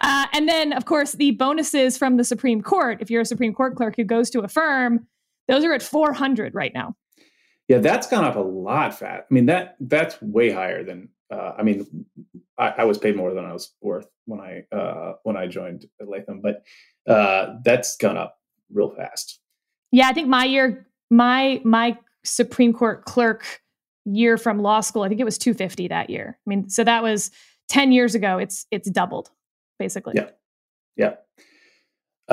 Uh, and then, of course, the bonuses from the Supreme Court. If you're a Supreme Court clerk who goes to a firm, those are at 400 right now. Yeah, that's gone up a lot. Fat. I mean that that's way higher than. Uh, I mean, I, I, was paid more than I was worth when I uh, when I joined Latham, but uh, that's gone up real fast. Yeah, I think my year, my my Supreme Court clerk year from law school, I think it was 250 that year. I mean, so that was 10 years ago. It's it's doubled, basically. Yeah, yeah.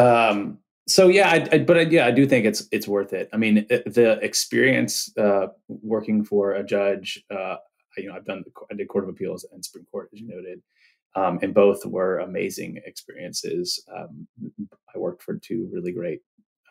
Um, so yeah, I, I, but I, yeah, I do think it's it's worth it. I mean, the experience uh, working for a judge, uh, you know, I've done the, I did Court of Appeals and Supreme Court, as you noted, um, and both were amazing experiences. Um, I worked for two really great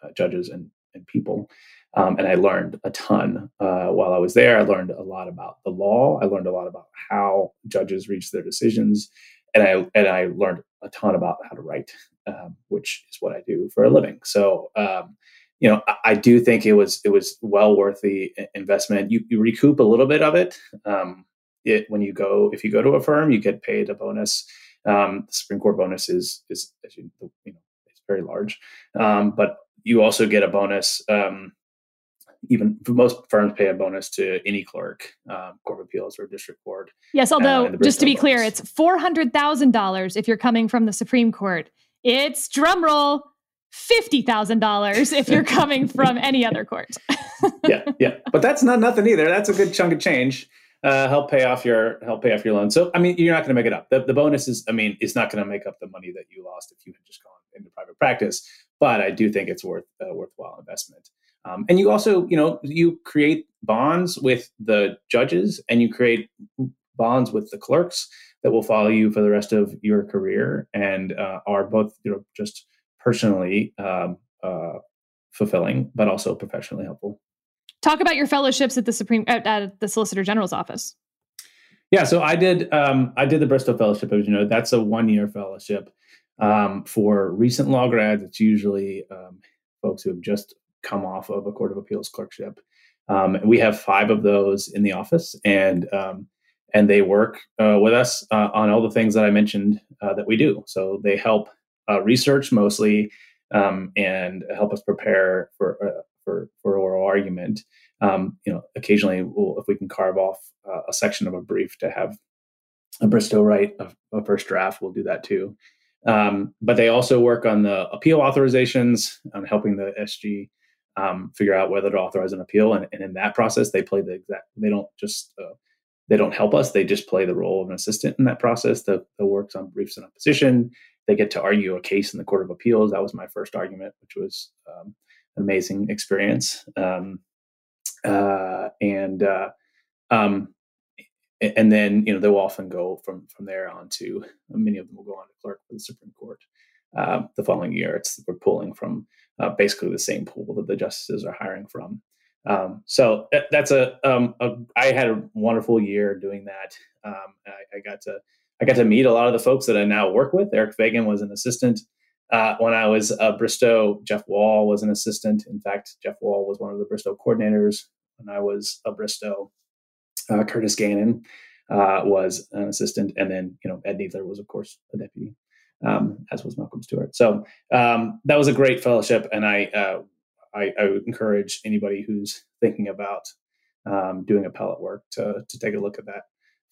uh, judges and and people, um, and I learned a ton uh, while I was there. I learned a lot about the law. I learned a lot about how judges reach their decisions, and I and I learned a ton about how to write um, which is what I do for a living. So, um, you know, I, I, do think it was it was well worth the investment. You, you recoup a little bit of it. Um, it when you go if you go to a firm, you get paid a bonus. Um, the Supreme Court bonus is is you know it's very large, um, but you also get a bonus. Um, even most firms pay a bonus to any clerk, um, court of appeals or district court. Yes, although uh, just to be bonus. clear, it's four hundred thousand dollars if you're coming from the Supreme Court. It's drumroll fifty thousand dollars if you're coming from any other court. yeah, yeah, but that's not nothing either. That's a good chunk of change. Uh, help pay off your help pay off your loan. So I mean, you're not going to make it up. The, the bonus is, I mean, it's not going to make up the money that you lost if you had just gone into private practice. But I do think it's worth a worthwhile investment. Um, and you also, you know, you create bonds with the judges, and you create bonds with the clerks that will follow you for the rest of your career and uh, are both you know just personally um, uh, fulfilling but also professionally helpful. Talk about your fellowships at the supreme at, at the solicitor general's office. Yeah so i did um, i did the Bristow fellowship as you know that's a one year fellowship um, for recent law grads it's usually um, folks who have just come off of a court of appeals clerkship um, we have five of those in the office and um, and they work uh, with us uh, on all the things that I mentioned uh, that we do. So they help uh, research mostly um, and help us prepare for uh, for for oral argument. Um, you know, occasionally, we'll, if we can carve off uh, a section of a brief to have a Bristow write a, a first draft, we'll do that too. Um, but they also work on the appeal authorizations, on helping the SG um, figure out whether to authorize an appeal, and, and, in that process, they play the exact. They don't just they don't help us. They just play the role of an assistant in that process that, that works on briefs and opposition. They get to argue a case in the Court of Appeals. That was my first argument, which was um, an amazing experience. Um, uh, and uh, um, and then you know they'll often go from from there on to many of them will go on to clerk for the Supreme Court uh, the following year. It's we're pulling from uh, basically the same pool that the justices are hiring from. Um, so that, that's a, um, a, I had a wonderful year doing that. Um, I, I, got to I got to meet a lot of the folks that I now work with. Eric Feigin was an assistant uh, when I was uh, Bristow. Jeff Wall was an assistant. In fact, Jeff Wall was one of the Bristow coordinators when I was a Bristow. Uh, Curtis Gannon uh, was an assistant, and then you know Ed Kneedler was of course a deputy. Um, as was Malcolm Stewart. So um, that was a great fellowship, and I uh, I, I would encourage anybody who's thinking about um, doing appellate work to, to take a look at that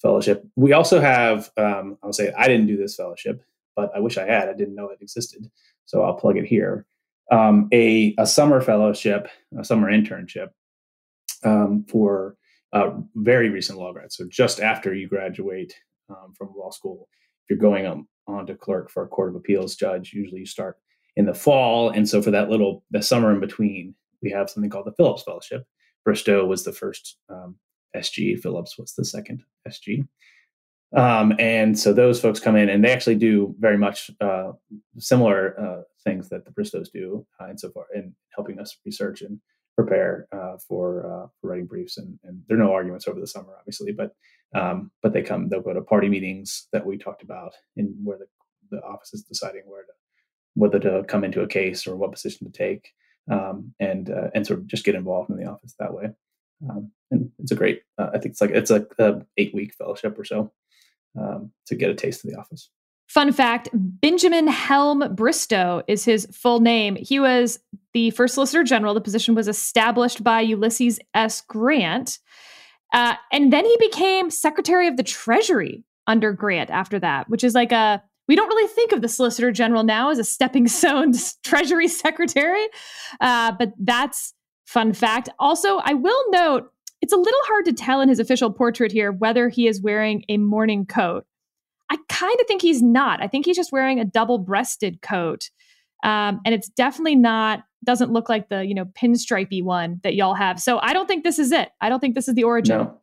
fellowship. We also have, um, I'll say, I didn't do this fellowship, but I wish I had. I didn't know it existed. So I'll plug it here. Um, a, a summer fellowship, a summer internship um, for uh, very recent law grads. So just after you graduate um, from law school, if you're going on, on to clerk for a court of appeals judge, usually you start in the fall. And so for that little the summer in between, we have something called the Phillips Fellowship. Bristow was the first um, SG. Phillips was the second SG. Um, and so those folks come in and they actually do very much uh, similar uh, things that the Bristows do uh, insofar in helping us research and prepare uh, for, uh, for writing briefs. And, and, there are no arguments over the summer, obviously, but um, but they come, they'll go to party meetings that we talked about in where the, the office is deciding where to whether to come into a case or what position to take, um, and uh, and sort of just get involved in the office that way. Um, and it's a great. Uh, I think it's like it's like a eight week fellowship or so um, to get a taste of the office. Fun fact Benjamin Helm Bristow is his full name. He was the first Solicitor General. The position was established by Ulysses S. Grant. Uh, and then he became Secretary of the Treasury under Grant after that, which is like a we don't really think of the Solicitor General now as a stepping stone to Treasury Secretary, uh, but that's fun fact. Also, I will note it's a little hard to tell in his official portrait here whether he is wearing a morning coat. I kind of think he's not. I think he's just wearing a double-breasted coat, um, and it's definitely not. Doesn't look like the you know pinstripey one that y'all have. So I don't think this is it. I don't think this is the origin. No.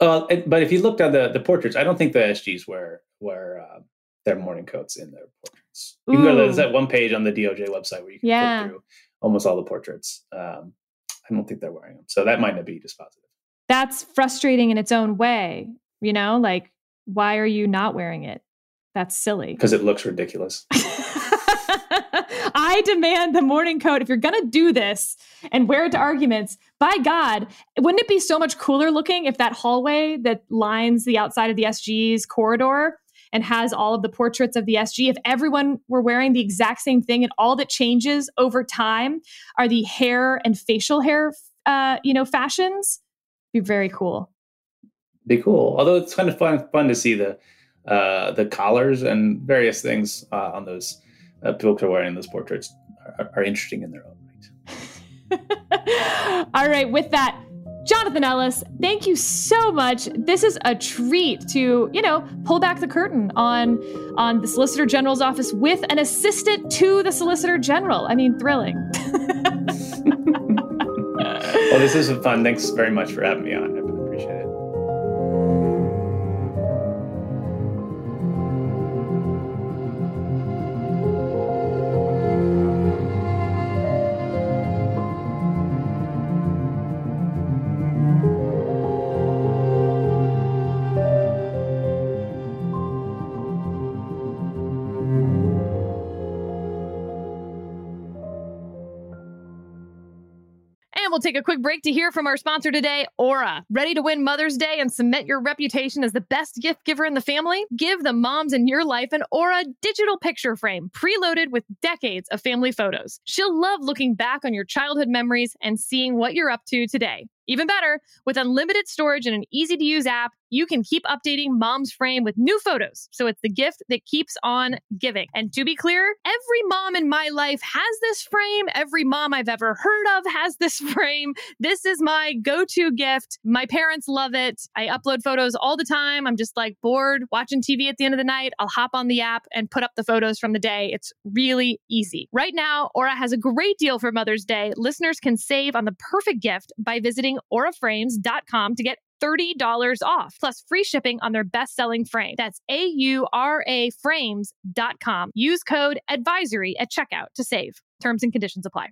Uh, but if you looked at the the portraits, I don't think the SGs wear wear uh, their morning coats in their portraits. You can go to there's that one page on the DOJ website where you can yeah. through almost all the portraits. Um, I don't think they're wearing them, so that might not be dispositive. That's frustrating in its own way. You know, like why are you not wearing it? That's silly. Because it looks ridiculous. I demand the morning coat. If you're going to do this and wear it to arguments, by God, wouldn't it be so much cooler looking if that hallway that lines the outside of the SG's corridor and has all of the portraits of the SG, if everyone were wearing the exact same thing and all that changes over time are the hair and facial hair, uh, you know, fashions, be very cool. Be cool. Although it's kind of fun, fun to see the uh, the collars and various things uh, on those uh, people who are wearing those portraits are, are interesting in their own right. all right. With that, Jonathan Ellis, thank you so much. This is a treat to, you know, pull back the curtain on on the Solicitor General's office with an assistant to the Solicitor General. I mean, thrilling. well, this is fun. Thanks very much for having me on. Take a quick break to hear from our sponsor today, Aura. Ready to win Mother's Day and cement your reputation as the best gift giver in the family? Give the moms in your life an Aura digital picture frame preloaded with decades of family photos. She'll love looking back on your childhood memories and seeing what you're up to today. Even better, with unlimited storage and an easy to use app, you can keep updating mom's frame with new photos. So it's the gift that keeps on giving. And to be clear, every mom in my life has this frame. Every mom I've ever heard of has this frame. This is my go to gift. My parents love it. I upload photos all the time. I'm just like bored watching TV at the end of the night. I'll hop on the app and put up the photos from the day. It's really easy. Right now, Aura has a great deal for Mother's Day. Listeners can save on the perfect gift by visiting auraframes.com to get $30 off, plus free shipping on their best selling frame. That's A U R A frames.com. Use code advisory at checkout to save. Terms and conditions apply.